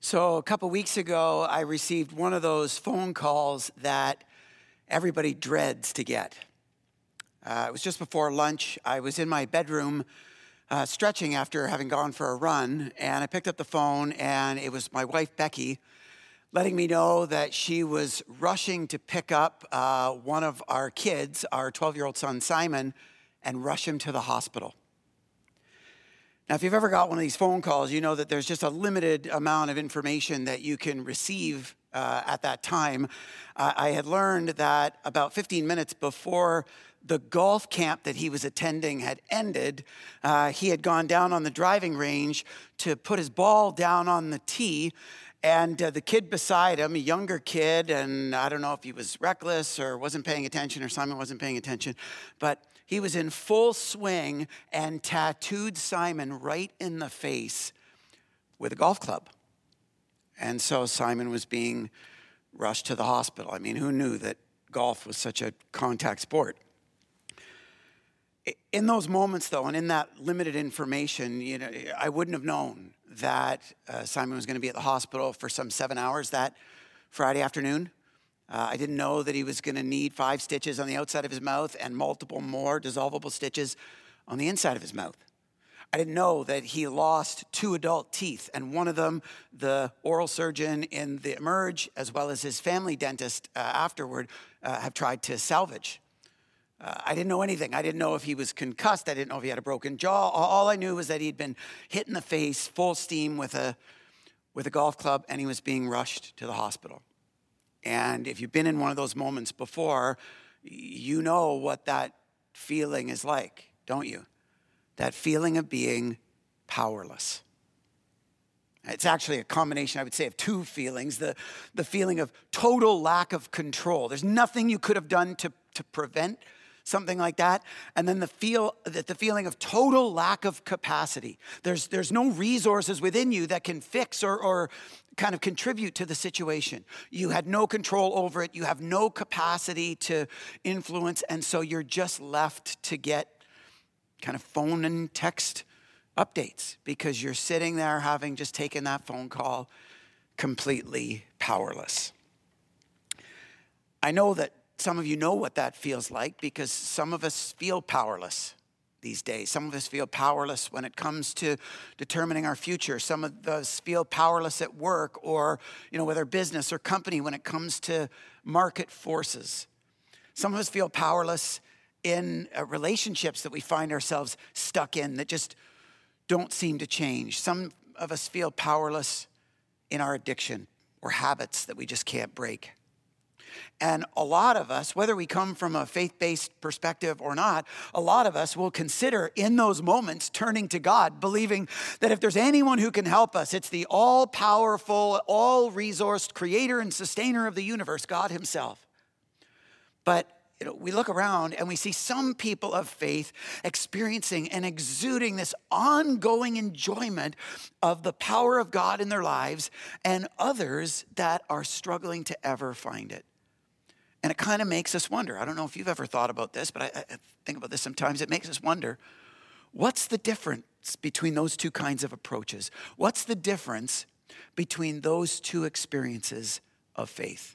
So, a couple weeks ago, I received one of those phone calls that everybody dreads to get. Uh, it was just before lunch. I was in my bedroom uh, stretching after having gone for a run, and I picked up the phone, and it was my wife, Becky, letting me know that she was rushing to pick up uh, one of our kids, our 12 year old son, Simon, and rush him to the hospital. Now, if you've ever got one of these phone calls, you know that there's just a limited amount of information that you can receive uh, at that time. Uh, I had learned that about 15 minutes before the golf camp that he was attending had ended, uh, he had gone down on the driving range to put his ball down on the tee. And uh, the kid beside him, a younger kid, and I don't know if he was reckless or wasn't paying attention or Simon wasn't paying attention, but he was in full swing and tattooed Simon right in the face with a golf club. And so Simon was being rushed to the hospital. I mean, who knew that golf was such a contact sport? In those moments, though, and in that limited information, you know, I wouldn't have known that uh, Simon was going to be at the hospital for some seven hours that Friday afternoon. Uh, I didn't know that he was going to need five stitches on the outside of his mouth and multiple more dissolvable stitches on the inside of his mouth. I didn't know that he lost two adult teeth, and one of them, the oral surgeon in the Emerge, as well as his family dentist uh, afterward, uh, have tried to salvage. Uh, I didn't know anything. I didn't know if he was concussed. I didn't know if he had a broken jaw. All I knew was that he'd been hit in the face, full steam, with a, with a golf club, and he was being rushed to the hospital. And if you've been in one of those moments before, you know what that feeling is like, don't you? That feeling of being powerless. It's actually a combination, I would say, of two feelings the, the feeling of total lack of control. There's nothing you could have done to, to prevent something like that. And then the feel that the feeling of total lack of capacity. There's there's no resources within you that can fix or, or kind of contribute to the situation. You had no control over it, you have no capacity to influence, and so you're just left to get kind of phone and text updates because you're sitting there having just taken that phone call completely powerless. I know that some of you know what that feels like because some of us feel powerless these days. Some of us feel powerless when it comes to determining our future. Some of us feel powerless at work or, you know, with our business or company when it comes to market forces. Some of us feel powerless in uh, relationships that we find ourselves stuck in that just don't seem to change. Some of us feel powerless in our addiction or habits that we just can't break. And a lot of us, whether we come from a faith based perspective or not, a lot of us will consider in those moments turning to God, believing that if there's anyone who can help us, it's the all powerful, all resourced creator and sustainer of the universe, God Himself. But you know, we look around and we see some people of faith experiencing and exuding this ongoing enjoyment of the power of God in their lives, and others that are struggling to ever find it. And it kind of makes us wonder. I don't know if you've ever thought about this, but I, I, think about this sometimes. It makes us wonder what's the difference between those two kinds of approaches? What's the difference between those two experiences of faith?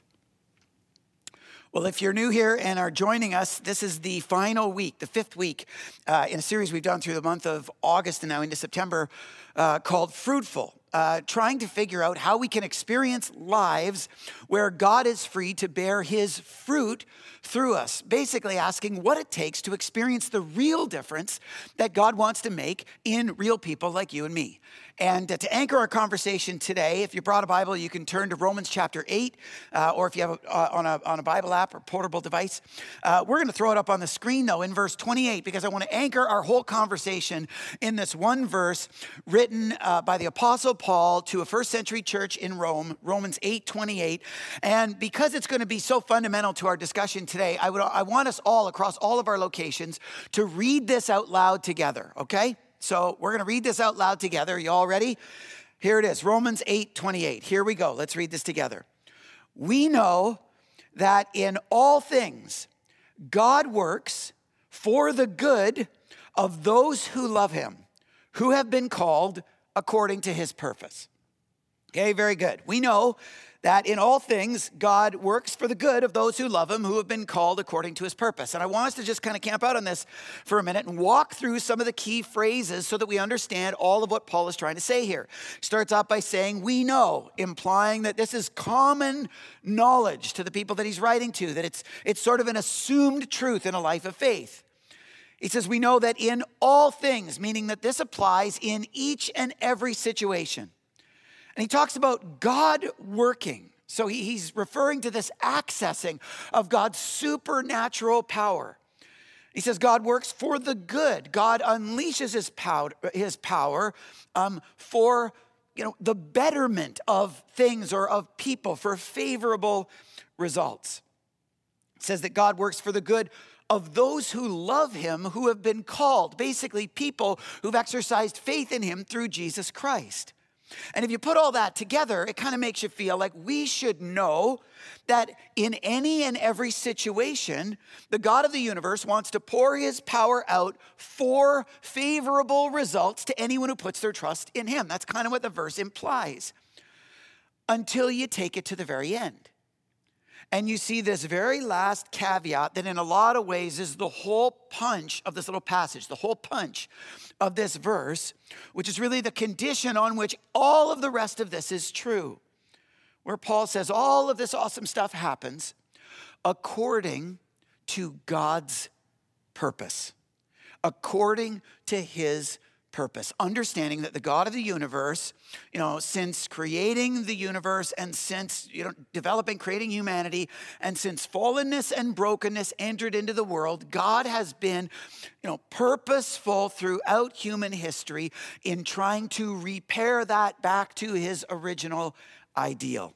Well, if you're new here and are joining us, this is the final week, the fifth week uh, in a series we've done through the month of August and now into September uh, called Fruitful uh, trying to figure out how we can experience lives where God is free to bear his fruit through us. Basically, asking what it takes to experience the real difference that God wants to make in real people like you and me. And uh, to anchor our conversation today, if you brought a Bible, you can turn to Romans chapter 8, uh, or if you have a, uh, on, a, on a Bible app or portable device. Uh, we're going to throw it up on the screen, though, in verse 28, because I want to anchor our whole conversation in this one verse written by the Apostle Paul to a first century church in Rome, Romans 8 28. And because it's going to be so fundamental to our discussion today, I, would, I want us all across all of our locations to read this out loud together, okay? So we're going to read this out loud together. You all ready? Here it is Romans 8 28. Here we go. Let's read this together. We know that in all things, God works for the good of those who love him, who have been called according to his purpose. Okay, very good. We know that in all things, God works for the good of those who love him, who have been called according to his purpose. And I want us to just kind of camp out on this for a minute and walk through some of the key phrases so that we understand all of what Paul is trying to say here. Starts out by saying, We know, implying that this is common knowledge to the people that he's writing to, that it's, it's sort of an assumed truth in a life of faith. He says, We know that in all things, meaning that this applies in each and every situation. And he talks about God working. So he, he's referring to this accessing of God's supernatural power. He says God works for the good. God unleashes his power, his power um, for you know, the betterment of things or of people, for favorable results. It says that God works for the good of those who love him, who have been called, basically, people who've exercised faith in him through Jesus Christ. And if you put all that together, it kind of makes you feel like we should know that in any and every situation, the God of the universe wants to pour his power out for favorable results to anyone who puts their trust in him. That's kind of what the verse implies. Until you take it to the very end. And you see this very last caveat that, in a lot of ways, is the whole punch of this little passage, the whole punch of this verse, which is really the condition on which all of the rest of this is true. Where Paul says all of this awesome stuff happens according to God's purpose, according to his purpose, understanding that the God of the universe, you know, since creating the universe and since, you know, developing, creating humanity, and since fallenness and brokenness entered into the world, God has been, you know, purposeful throughout human history in trying to repair that back to his original ideal.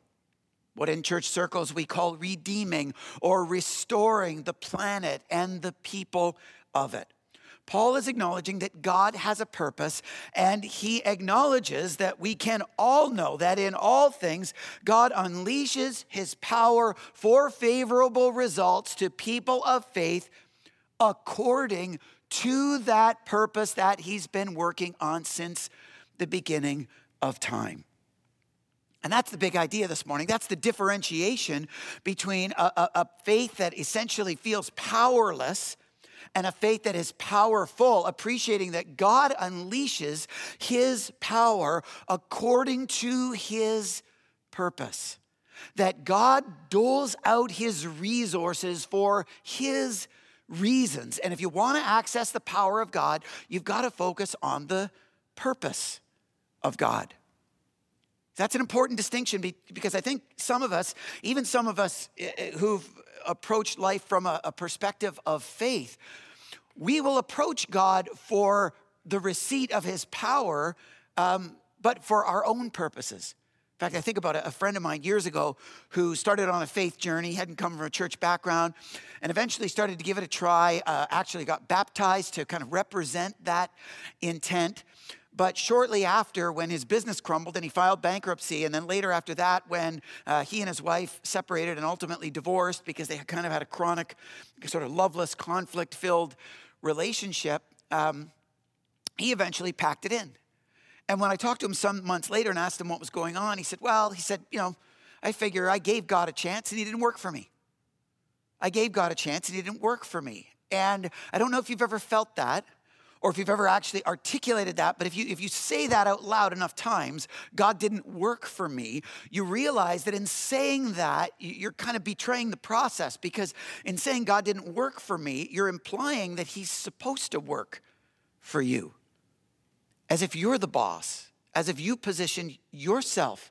What in church circles we call redeeming or restoring the planet and the people of it. Paul is acknowledging that God has a purpose, and he acknowledges that we can all know that in all things, God unleashes his power for favorable results to people of faith according to that purpose that he's been working on since the beginning of time. And that's the big idea this morning. That's the differentiation between a, a, a faith that essentially feels powerless and a faith that is powerful, appreciating that God unleashes his power according to his purpose. That God doles out his resources for his reasons. And if you want to access the power of God, you've got to focus on the purpose of God. That's an important distinction because I think some of us, even some of us eh, eh, who've approach life from a, a perspective of faith. We will approach God for the receipt of his power, um, but for our own purposes. In fact, I think about a friend of mine years ago who started on a faith journey, hadn't come from a church background, and eventually started to give it a try. Uh, actually, got baptized to kind of represent that intent. But shortly after, when his business crumbled and he filed bankruptcy, and then later after that, when uh, he and his wife separated and ultimately divorced because they had kind of had a chronic, sort of loveless, conflict filled relationship, um, he eventually packed it in. And when I talked to him some months later and asked him what was going on, he said, Well, he said, you know, I figure I gave God a chance and he didn't work for me. I gave God a chance and he didn't work for me. And I don't know if you've ever felt that or if you've ever actually articulated that, but if you, if you say that out loud enough times, God didn't work for me, you realize that in saying that, you're kind of betraying the process because in saying God didn't work for me, you're implying that He's supposed to work for you. As if you're the boss, as if you position yourself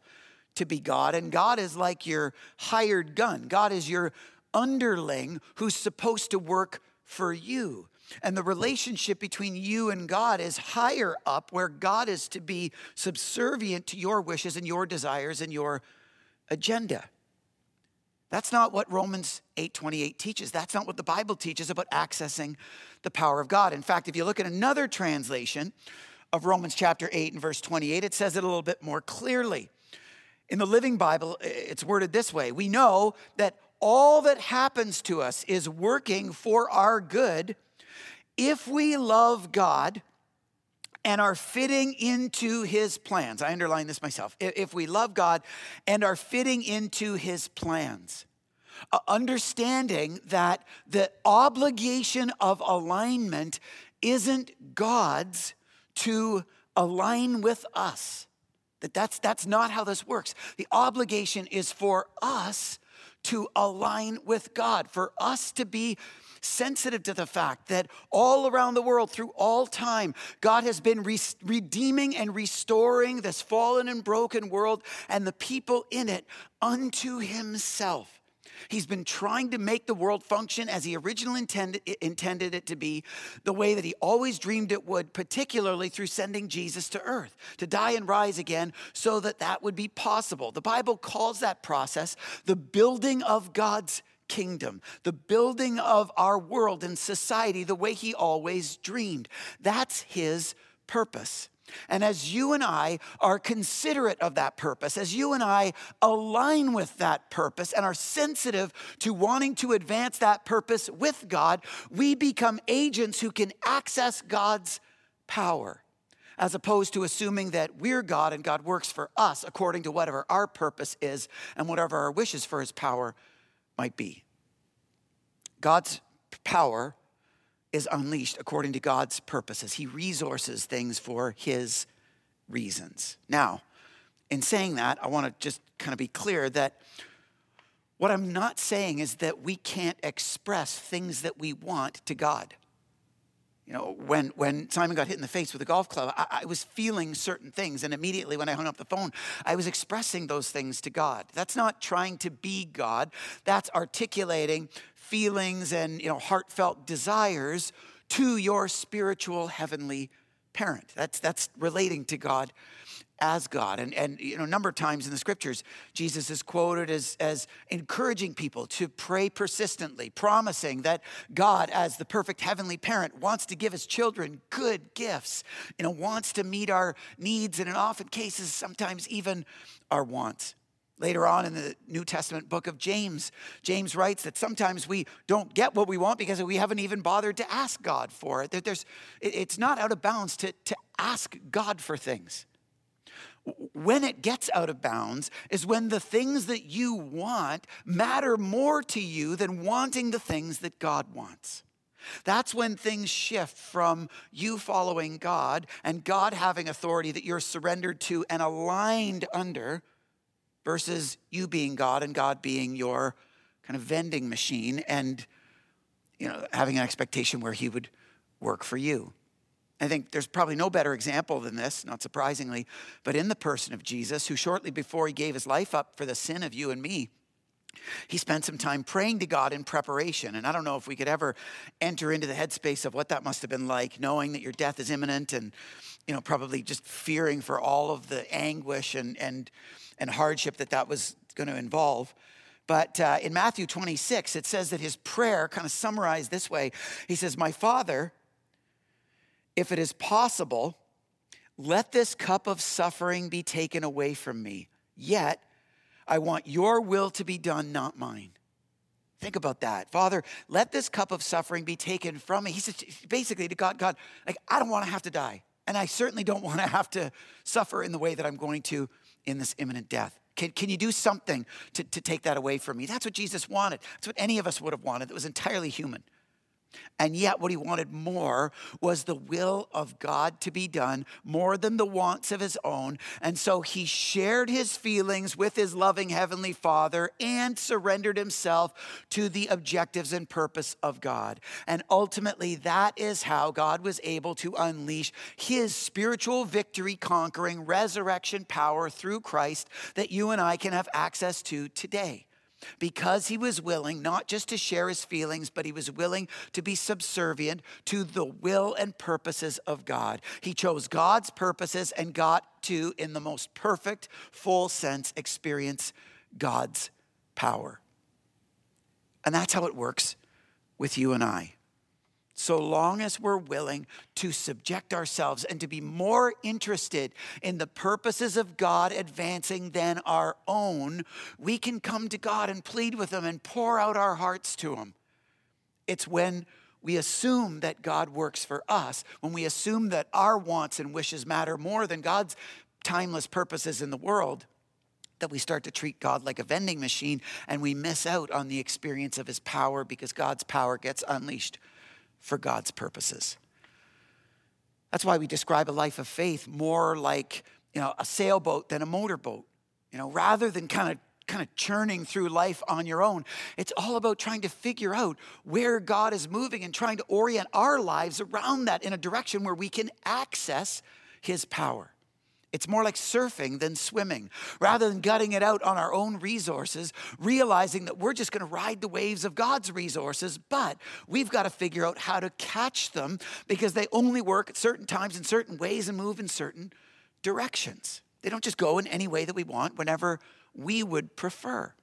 to be God, and God is like your hired gun. God is your underling who's supposed to work for you. And the relationship between you and God is higher up, where God is to be subservient to your wishes and your desires and your agenda. That's not what Romans 8:28 teaches. That's not what the Bible teaches about accessing the power of God. In fact, if you look at another translation of Romans chapter 8 and verse 28, it says it a little bit more clearly. In the Living Bible, it's worded this way We know that all that happens to us is working for our good if we love God and are fitting into his plans. I underline this myself. If we love God and are fitting into his plans, uh, understanding that the obligation of alignment isn't God's to align with us. That that's, that's not how this works. The obligation is for us to align with God, for us to be sensitive to the fact that all around the world, through all time, God has been re- redeeming and restoring this fallen and broken world and the people in it unto Himself. He's been trying to make the world function as he originally intended, intended it to be, the way that he always dreamed it would, particularly through sending Jesus to earth to die and rise again so that that would be possible. The Bible calls that process the building of God's kingdom, the building of our world and society the way he always dreamed. That's his purpose. And as you and I are considerate of that purpose, as you and I align with that purpose and are sensitive to wanting to advance that purpose with God, we become agents who can access God's power, as opposed to assuming that we're God and God works for us according to whatever our purpose is and whatever our wishes for his power might be. God's power is unleashed according to God's purposes. He resources things for his reasons. Now, in saying that, I want to just kind of be clear that what I'm not saying is that we can't express things that we want to God. You know, when, when Simon got hit in the face with a golf club, I, I, was feeling certain things. And immediately when I hung up the phone, I was expressing those things to God. That's not trying to be God, that's articulating feelings and you know, heartfelt desires to your spiritual heavenly parent. That's, that's relating to God as God. And, and you know, a number of times in the scriptures, Jesus is quoted as, as encouraging people to pray persistently, promising that God, as the perfect heavenly parent, wants to give his children good gifts, you know, wants to meet our needs, and in often cases, sometimes even our wants. Later on in the New Testament book of James, James writes that sometimes we don't get what we want because we haven't even bothered to ask God for it. That there's, it's not out of bounds to, to ask God for things. When it gets out of bounds is when the things that you want matter more to you than wanting the things that God wants. That's when things shift from you following God and God having authority that you're surrendered to and aligned under versus you being God and God being your kind of vending machine and you know having an expectation where he would work for you. I think there's probably no better example than this, not surprisingly, but in the person of Jesus, who shortly before he gave his life up for the sin of you and me, he spent some time praying to God in preparation. And I don't know if we could ever enter into the headspace of what that must have been like, knowing that your death is imminent and, you know, probably just fearing for all of the anguish and, and and hardship that that was going to involve. But uh, in Matthew 26, it says that his prayer, kind of summarized this way He says, My Father, if it is possible, let this cup of suffering be taken away from me. Yet, I want your will to be done, not mine. Think about that. Father, let this cup of suffering be taken from me. He says basically to God, God, like, I don't want to have to die. And I certainly don't want to have to suffer in the way that I'm going to in this imminent death? Can, can you do something to, to take that away from me? That's what Jesus wanted. That's what any of us would have wanted. It was entirely human. And yet, what he wanted more was the will of God to be done more than the wants of his own. And so he shared his feelings with his loving heavenly father and surrendered himself to the objectives and purpose of God. And ultimately, that is how God was able to unleash his spiritual victory conquering resurrection power through Christ that you and I can have access to today because he was willing not just to share his feelings, but he was willing to be subservient to the will and purposes of God. He chose God's purposes and got to, in the most perfect, full sense, experience God's power. And that's how it works with you and I so long as we're willing to subject ourselves and to be more interested in the purposes of God advancing than our own, we can come to God and plead with Him and pour out our hearts to Him. It's when we assume that God works for us, when we assume that our wants and wishes matter more than God's timeless purposes in the world, that we start to treat God like a vending machine and we miss out on the experience of his power because God's power gets unleashed for God's purposes. That's why we describe a life of faith more like, you know, a sailboat than a motorboat. You know, rather than kind of kind of churning through life on your own. It's all about trying to figure out where God is moving and trying to orient our lives around that in a direction where we can access his power. It's more like surfing than swimming. Rather than gutting it out on our own resources, realizing that we're just going to ride the waves of God's resources, but we've got to figure out how to catch them because they only work at certain times in certain ways and move in certain directions. They don't just go in any way that we want whenever we would prefer.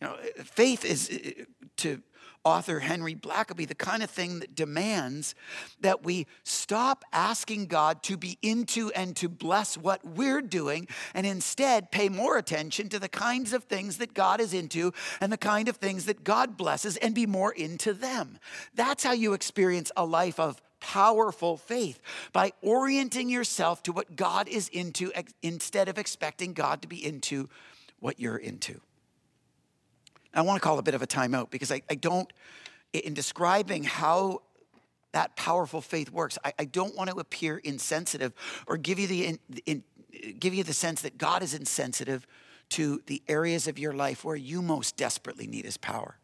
You know, faith is uh, to author Henry Blackaby, the kind of thing that demands that we stop asking God to be into and to bless what we're doing and instead pay more attention to the kinds of things that God is into and the kind of things that God blesses and be more into them. That's how you experience a life of powerful faith by orienting yourself to what God is into instead of expecting God to be into what you're into. I want to call a bit of a timeout because I, I don't, in describing how that powerful faith works, I, I don't want to appear insensitive or give you the, in, in, give you the sense that God is insensitive to the areas of your life where you most desperately need his power.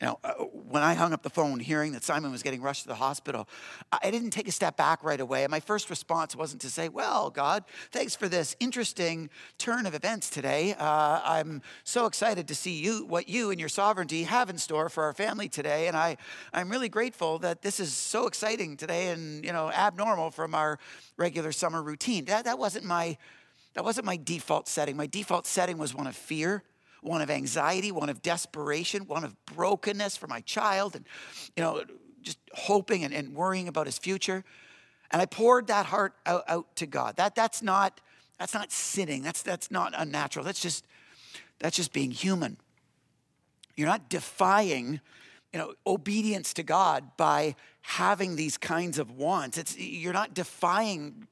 You know, uh, when I hung up the phone hearing that Simon was getting rushed to the hospital, I didn't take a step back right away. And my first response wasn't to say, Well, God, thanks for this interesting turn of events today. Uh, I'm so excited to see you, what you and your sovereignty have in store for our family today. And I, I'm really grateful that this is so exciting today and, you know, abnormal from our regular summer routine. That, that, wasn't, my, that wasn't my default setting. My default setting was one of fear one of anxiety, one of desperation, one of brokenness for my child, and, you know, just hoping and, and worrying about his future. And I poured that heart out, out to God. That, that's, not, that's not sinning. That's, that's not unnatural. That's just, that's just being human. You're not defying you know, obedience to God by having these kinds of wants. It's, you're not defying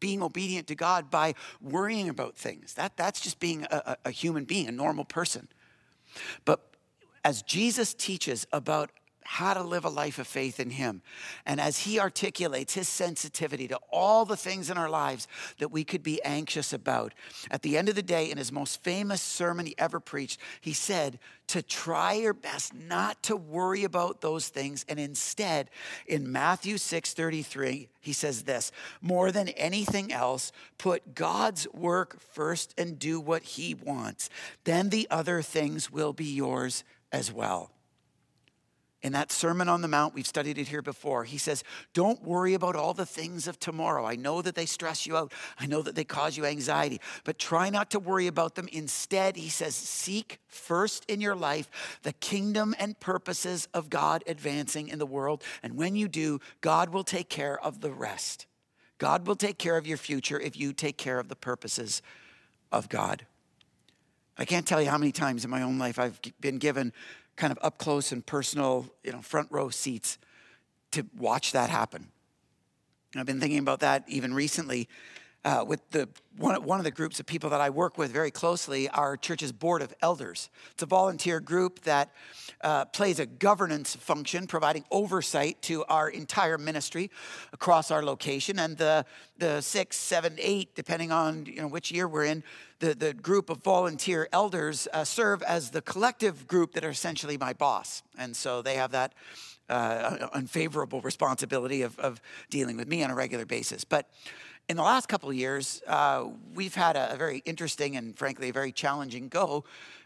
being obedient to God by worrying about things. That, that's just being a, a human being, a normal person. But as Jesus teaches about how to live a life of faith in Him. And as He articulates His sensitivity to all the things in our lives that we could be anxious about, at the end of the day, in His most famous sermon He ever preached, He said to try your best not to worry about those things. And instead, in Matthew 6 33, He says this more than anything else, put God's work first and do what He wants. Then the other things will be yours as well in that Sermon on the Mount, we've studied it here before. He says, Don't worry about all the things of tomorrow. I know that they stress you out, I know that they cause you anxiety, but try not to worry about them. Instead, he says, Seek first in your life the kingdom and purposes of God advancing in the world. And when you do, God will take care of the rest. God will take care of your future if you take care of the purposes of God. I can't tell you how many times in my own life I've been given kind of up close and personal, you know, front row seats to watch that happen. And I've been thinking about that even recently uh, with the one, one of the groups of people that I work with very closely, our church's board of elders. It's a volunteer group that uh, plays a governance function, providing oversight to our entire ministry across our location. And the the six, seven, eight, depending on you know which year we're in, the, the group of volunteer elders uh, serve as the collective group that are essentially my boss. And so they have that uh, unfavorable responsibility of, of dealing with me on a regular basis. But in the last couple of years, uh, we've had a, a, very interesting and frankly a very challenging go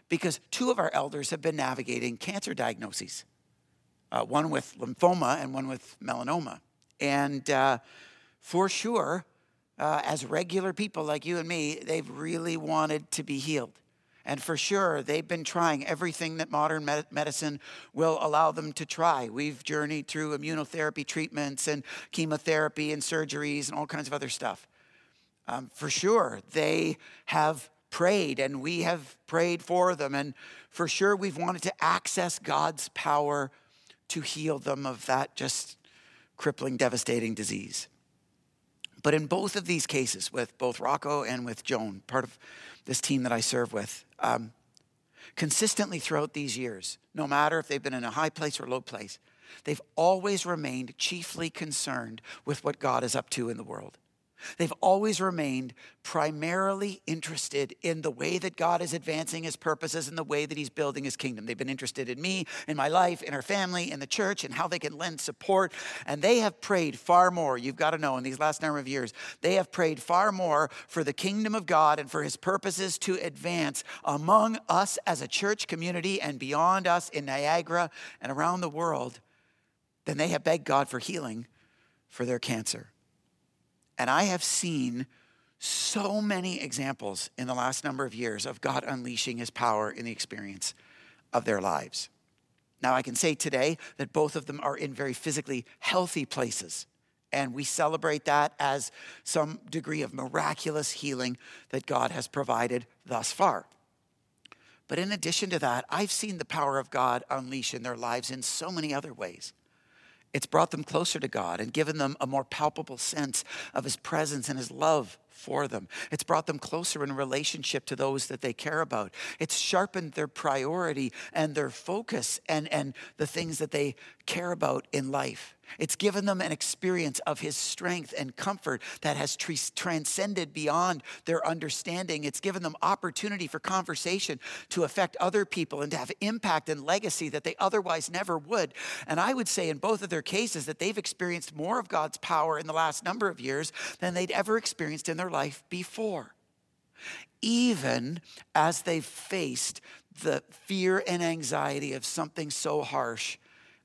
because two of our elders have been navigating cancer diagnoses, uh, one with lymphoma and one with melanoma. And uh, for sure, uh, as regular people like you and me, they've really wanted to be healed. And for sure, they've been trying everything that modern med- medicine will allow them to try. We've journeyed through immunotherapy treatments and chemotherapy and surgeries and all kinds of other stuff. Um, for sure, they have prayed and we have prayed for them. And for sure, we've wanted to access God's power to heal them of that just crippling, devastating disease. But in both of these cases, with both Rocco and with Joan, part of this team that I serve with, um, consistently throughout these years, no matter if they've been in a high place or low place, they've always remained chiefly concerned with what God is up to in the world. They've always remained primarily interested in the way that God is advancing his purposes and the way that he's building his kingdom. They've been interested in me, in my life, in our family, in the church, and how they can lend support. And they have prayed far more, you've got to know, in these last number of years, they have prayed far more for the kingdom of God and for his purposes to advance among us as a church community and beyond us in Niagara and around the world than they have begged God for healing for their cancer. And I have seen so many examples in the last number of years of God unleashing his power in the experience of their lives. Now, I can say today that both of them are in very physically healthy places. And we celebrate that as some degree of miraculous healing that God has provided thus far. But in addition to that, I've seen the power of God unleash in their lives in so many other ways. It's brought them closer to God and given them a more palpable sense of His presence and His love for them. It's brought them closer in relationship to those that they care about. It's sharpened their priority and their focus and, and the things that they care about in life. It's given them an experience of his strength and comfort that has tr- transcended beyond their understanding. It's given them opportunity for conversation to affect other people and to have impact and legacy that they otherwise never would. And I would say in both of their cases that they've experienced more of God's power in the last number of years than they'd ever experienced in their life before. Even as they've faced the fear and anxiety of something so harsh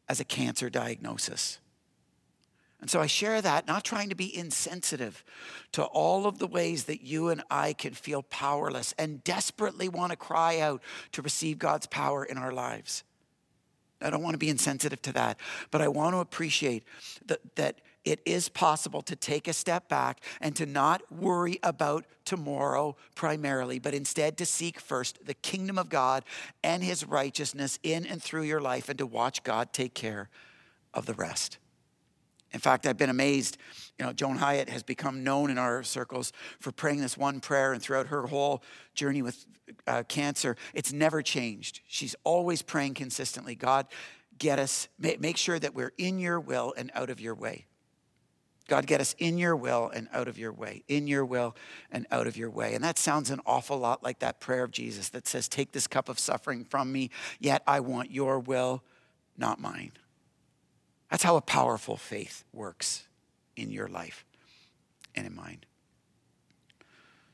as a cancer diagnosis. And so I share that, not trying to be insensitive to all of the ways that you and I can feel powerless and desperately want to cry out to receive God's power in our lives. I don't want to be insensitive to that, but I want to appreciate that, that it is possible to take a step back and to not worry about tomorrow primarily, but instead to seek first the kingdom of God and his righteousness in and through your life and to watch God take care of the rest. In fact, I've been amazed. You know, Joan Hyatt has become known in our circles for praying this one prayer, and throughout her whole journey with uh, cancer, it's never changed. She's always praying consistently God, get us, make sure that we're in your will and out of your way. God, get us in your will and out of your way, in your will and out of your way. And that sounds an awful lot like that prayer of Jesus that says, Take this cup of suffering from me, yet I want your will, not mine. That's how a powerful faith works in your life and in mine.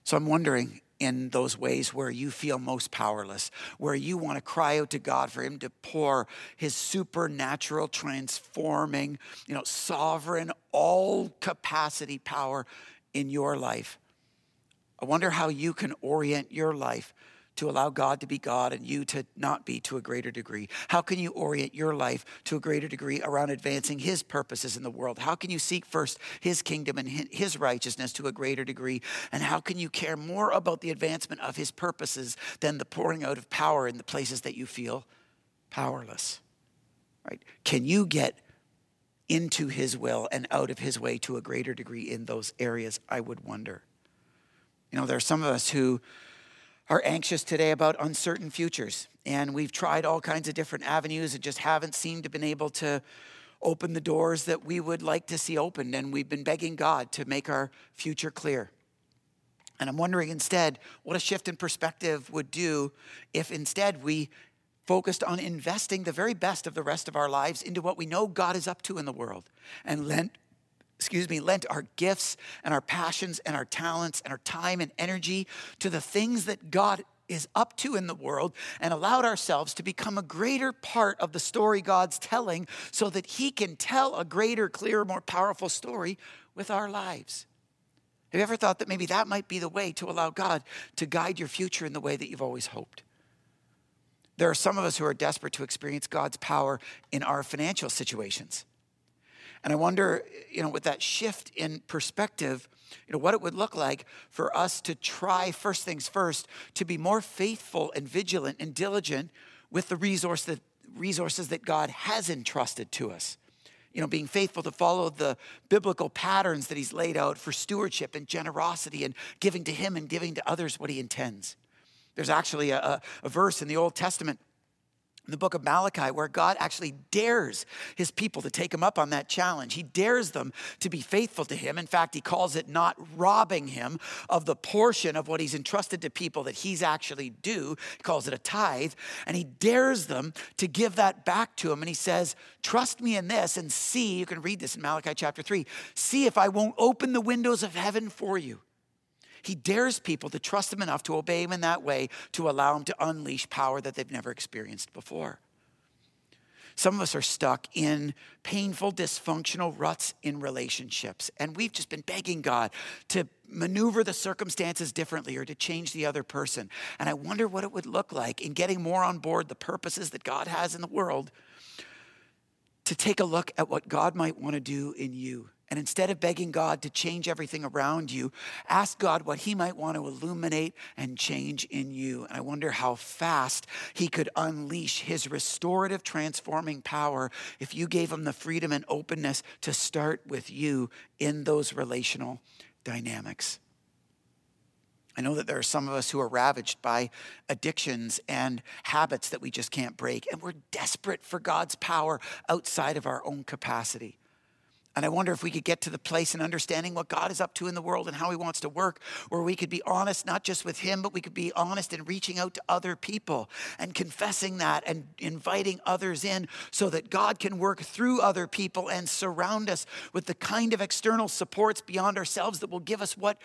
So I'm wondering in those ways where you feel most powerless, where you want to cry out to God for Him to pour His supernatural, transforming, you know, sovereign, all capacity power in your life. I wonder how you can orient your life to allow God to be God and you to not be to a greater degree? How can you orient your life to a greater degree around advancing His purposes in the world? How can you seek first His kingdom and His righteousness to a greater degree? And how can you care more about the advancement of His purposes than the pouring out of power in the places that you feel powerless? Right? Can you get into His will and out of His way to a greater degree in those areas? I would wonder. You know, there are some of us who are anxious today about uncertain futures. And we've tried all kinds of different avenues and just haven't seemed to been able to open the doors that we would like to see opened. And we've been begging God to make our future clear. And I'm wondering instead what a shift in perspective would do if instead we focused on investing the very best of the rest of our lives into what we know God is up to in the world and lent excuse me, lent our gifts and our passions and our talents and our time and energy to the things that God is up to in the world and allowed ourselves to become a greater part of the story God's telling so that He can tell a greater, clearer, more powerful story with our lives. Have you ever thought that maybe that might be the way to allow God to guide your future in the way that you've always hoped? There are some of us who are desperate to experience God's power in our financial situations. And I wonder, you know, with that shift in perspective, you know, what it would look like for us to try first things first to be more faithful and vigilant and diligent with the resource that resources that God has entrusted to us. You know, being faithful to follow the biblical patterns that He's laid out for stewardship and generosity and giving to Him and giving to others what He intends. There's actually a, a, verse in the Old Testament the book of Malachi, where God actually dares his people to take him up on that challenge. He dares them to be faithful to him. In fact, he calls it not robbing him of the portion of what he's entrusted to people that he's actually due. He calls it a tithe. And he dares them to give that back to him. And he says, Trust me in this and see. You can read this in Malachi chapter 3. See if I won't open the windows of heaven for you he dares people to trust him enough to obey him in that way to allow him to unleash power that they've never experienced before. Some of us are stuck in painful, dysfunctional ruts in relationships, and we've just been begging God to maneuver the circumstances differently or to change the other person. And I wonder what it would look like in getting more on board the purposes that God has in the world to take a look at what God might want to do in you and instead of begging God to change everything around you, ask God what He might want to illuminate and change in you. And I wonder how fast He could unleash His restorative, transforming power if you gave Him the freedom and openness to start with you in those relational dynamics. I know that there are some of us who are ravaged by addictions and habits that we just can't break, and we're desperate for God's power outside of our own capacity. And I wonder if we could get to the place in understanding what God is up to in the world and how He wants to work, where we could be honest, not just with Him, but we could be honest in reaching out to other people and confessing that and inviting others in so that God can work through other people and surround us with the kind of external supports beyond ourselves that will give us what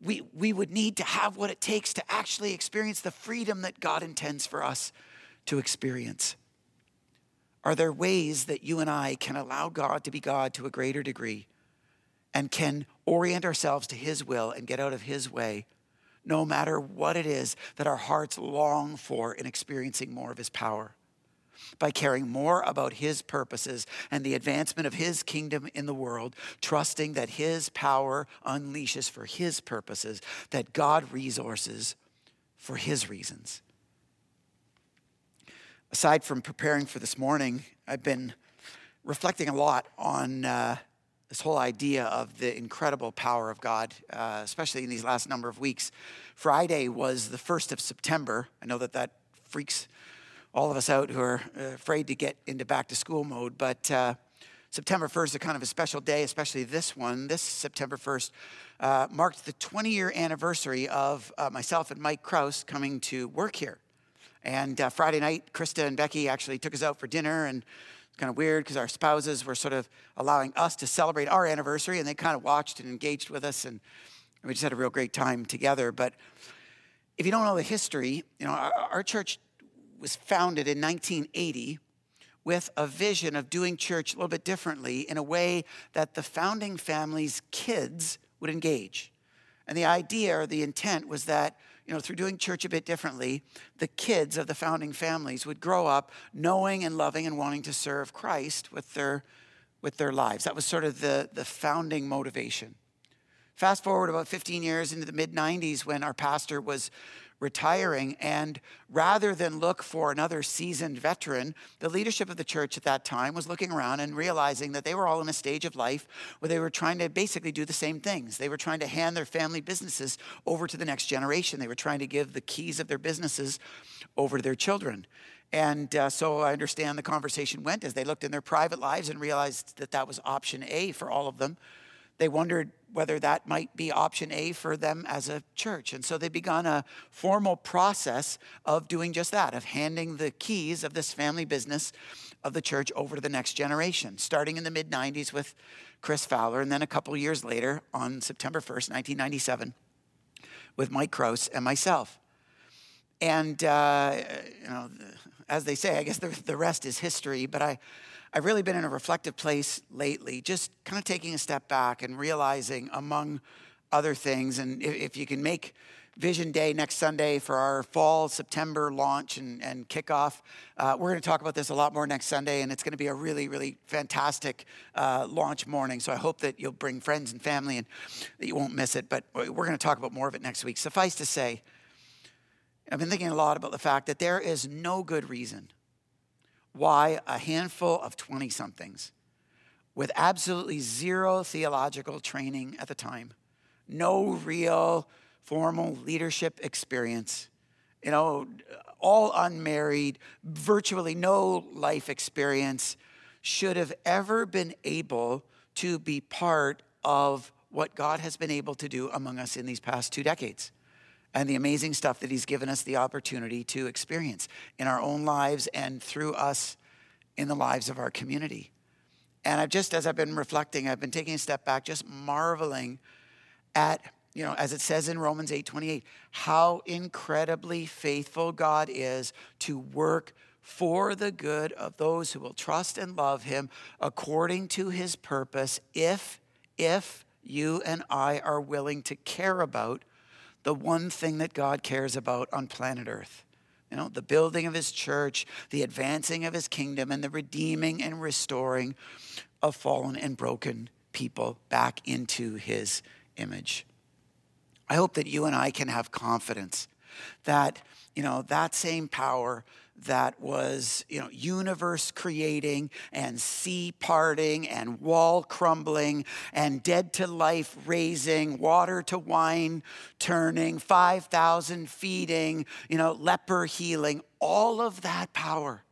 we, we would need to have what it takes to actually experience the freedom that God intends for us to experience. Are there ways that you and I can allow God to be God to a greater degree and can orient ourselves to His will and get out of His way, no matter what it is that our hearts long for in experiencing more of His power? By caring more about His purposes and the advancement of His kingdom in the world, trusting that His power unleashes for His purposes, that God resources for His reasons aside from preparing for this morning, I've been reflecting a lot on uh, this whole idea of the incredible power of God, uh, especially in these last number of weeks. Friday was the 1st of September. I know that that freaks all of us out who are uh, afraid to get into back to school mode, but uh, September 1st is kind of a special day, especially this one. This September 1st uh, marked the 20 year anniversary of uh, myself and Mike Kraus coming to work here. And uh, Friday night, Krista and Becky actually took us out for dinner, and it's kind of weird because our spouses were sort of allowing us to celebrate our anniversary, and they kind of watched and engaged with us, and we just had a real great time together. But if you don't know the history, you know, our, our church was founded in 1980 with a vision of doing church a little bit differently in a way that the founding family's kids would engage. And the idea or the intent was that you know, through doing church a bit differently, the kids of the founding families would grow up knowing and loving and wanting to serve Christ with their, with their lives. That was sort of the, the founding motivation. Fast forward about 15 years into the mid 90s when our pastor was retiring. And rather than look for another seasoned veteran, the leadership of the church at that time was looking around and realizing that they were all in a stage of life where they were trying to basically do the same things. They were trying to hand their family businesses over to the next generation, they were trying to give the keys of their businesses over to their children. And uh, so I understand the conversation went as they looked in their private lives and realized that that was option A for all of them. They wondered whether that might be option A for them as a church. And so they began a formal process of doing just that, of handing the keys of this family business of the church over to the next generation, starting in the mid 90s with Chris Fowler, and then a couple years later on September 1st, 1997, with Mike Kraus and myself. And, uh, you know, as they say, I guess the, the rest is history, but I, I've really been in a reflective place lately, just kind of taking a step back and realizing, among other things, and if, you can make Vision Day next Sunday for our fall September launch and, and kickoff. Uh, we're going to talk about this a lot more next Sunday, and it's going to be a really, really fantastic uh, launch morning. So I hope that you'll bring friends and family and that you won't miss it. But we're going to talk about more of it next week. Suffice to say, I've been thinking a lot about the fact that there is no good reason why a handful of 20 somethings with absolutely zero theological training at the time, no real formal leadership experience, you know, all unmarried, virtually no life experience, should have ever been able to be part of what God has been able to do among us in these past two decades and the amazing stuff that He's given us the opportunity to experience in our own lives and through us in the lives of our community. And I've just, as I've been reflecting, I've been taking a step back, just marveling at, you know, as it says in Romans 8 28, how incredibly faithful God is to work for the good of those who will trust and love Him according to His purpose, if, if you and I are willing to care about the one thing that God cares about on planet Earth. You know, the building of his church, the advancing of his kingdom, and the redeeming and restoring of fallen and broken people back into his image. I hope that you and I can have confidence that, you know, that same power that was, you know, universe creating and sea parting and wall crumbling and dead to life raising, water to wine turning, 5,000 feeding, you know, leper healing, all of that power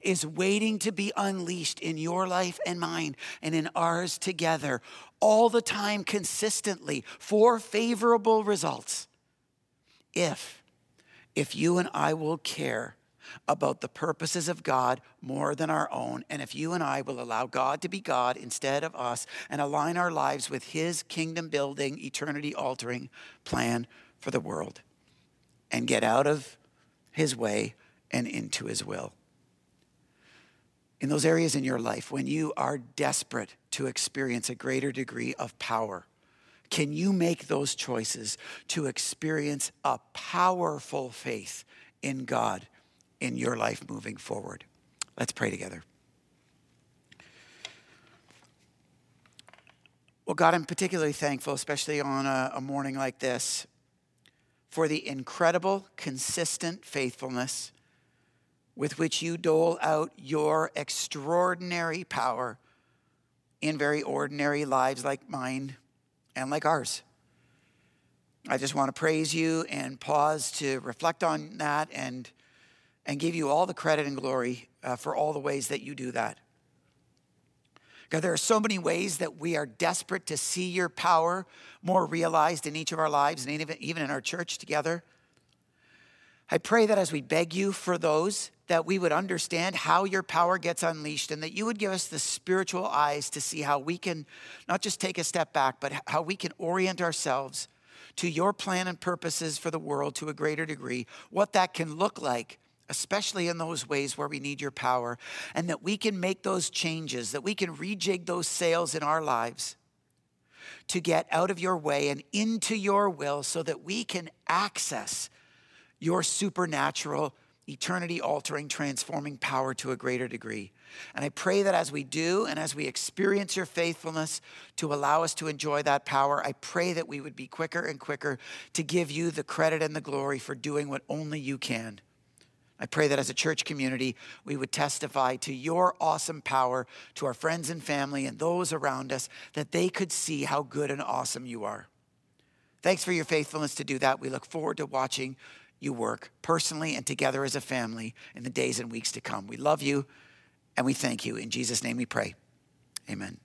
is waiting to be unleashed in your life and mine and in ours together all the time consistently for favorable results. If if you and I will care about the purposes of God more than our own. And if you and I will allow God to be God instead of us and align our lives with His kingdom building, eternity altering plan for the world and get out of His way and into His will. In those areas in your life when you are desperate to experience a greater degree of power, can you make those choices to experience a powerful faith in God in your life moving forward. Let's pray together. Well, God, I'm particularly thankful, especially on a, a morning like this, for the incredible, consistent faithfulness with which you dole out your extraordinary power in very ordinary lives like mine and like ours. I just want to praise you and pause to reflect on that and and give you all the credit and glory uh, for all the ways that you do that. God, there are so many ways that we are desperate to see your power more realized in each of our lives and even in our church together. I pray that as we beg you for those, that we would understand how your power gets unleashed and that you would give us the spiritual eyes to see how we can not just take a step back, but how we can orient ourselves to your plan and purposes for the world to a greater degree, what that can look like especially in those ways where we need your power, and that we can make those changes, that we can rejig those sails in our lives to get out of your way and into your will so that we can access your supernatural, eternity altering, transforming power to a greater degree. And I pray that as we do and as we experience your faithfulness to allow us to enjoy that power, I pray that we would be quicker and quicker to give you the credit and the glory for doing what only you can. I pray that as a church community, we would testify to your awesome power to our friends and family and those around us, that they could see how good and awesome you are. Thanks for your faithfulness to do that. We look forward to watching you work personally and together as a family in the days and weeks to come. We love you and we thank you. In Jesus' name we pray. Amen.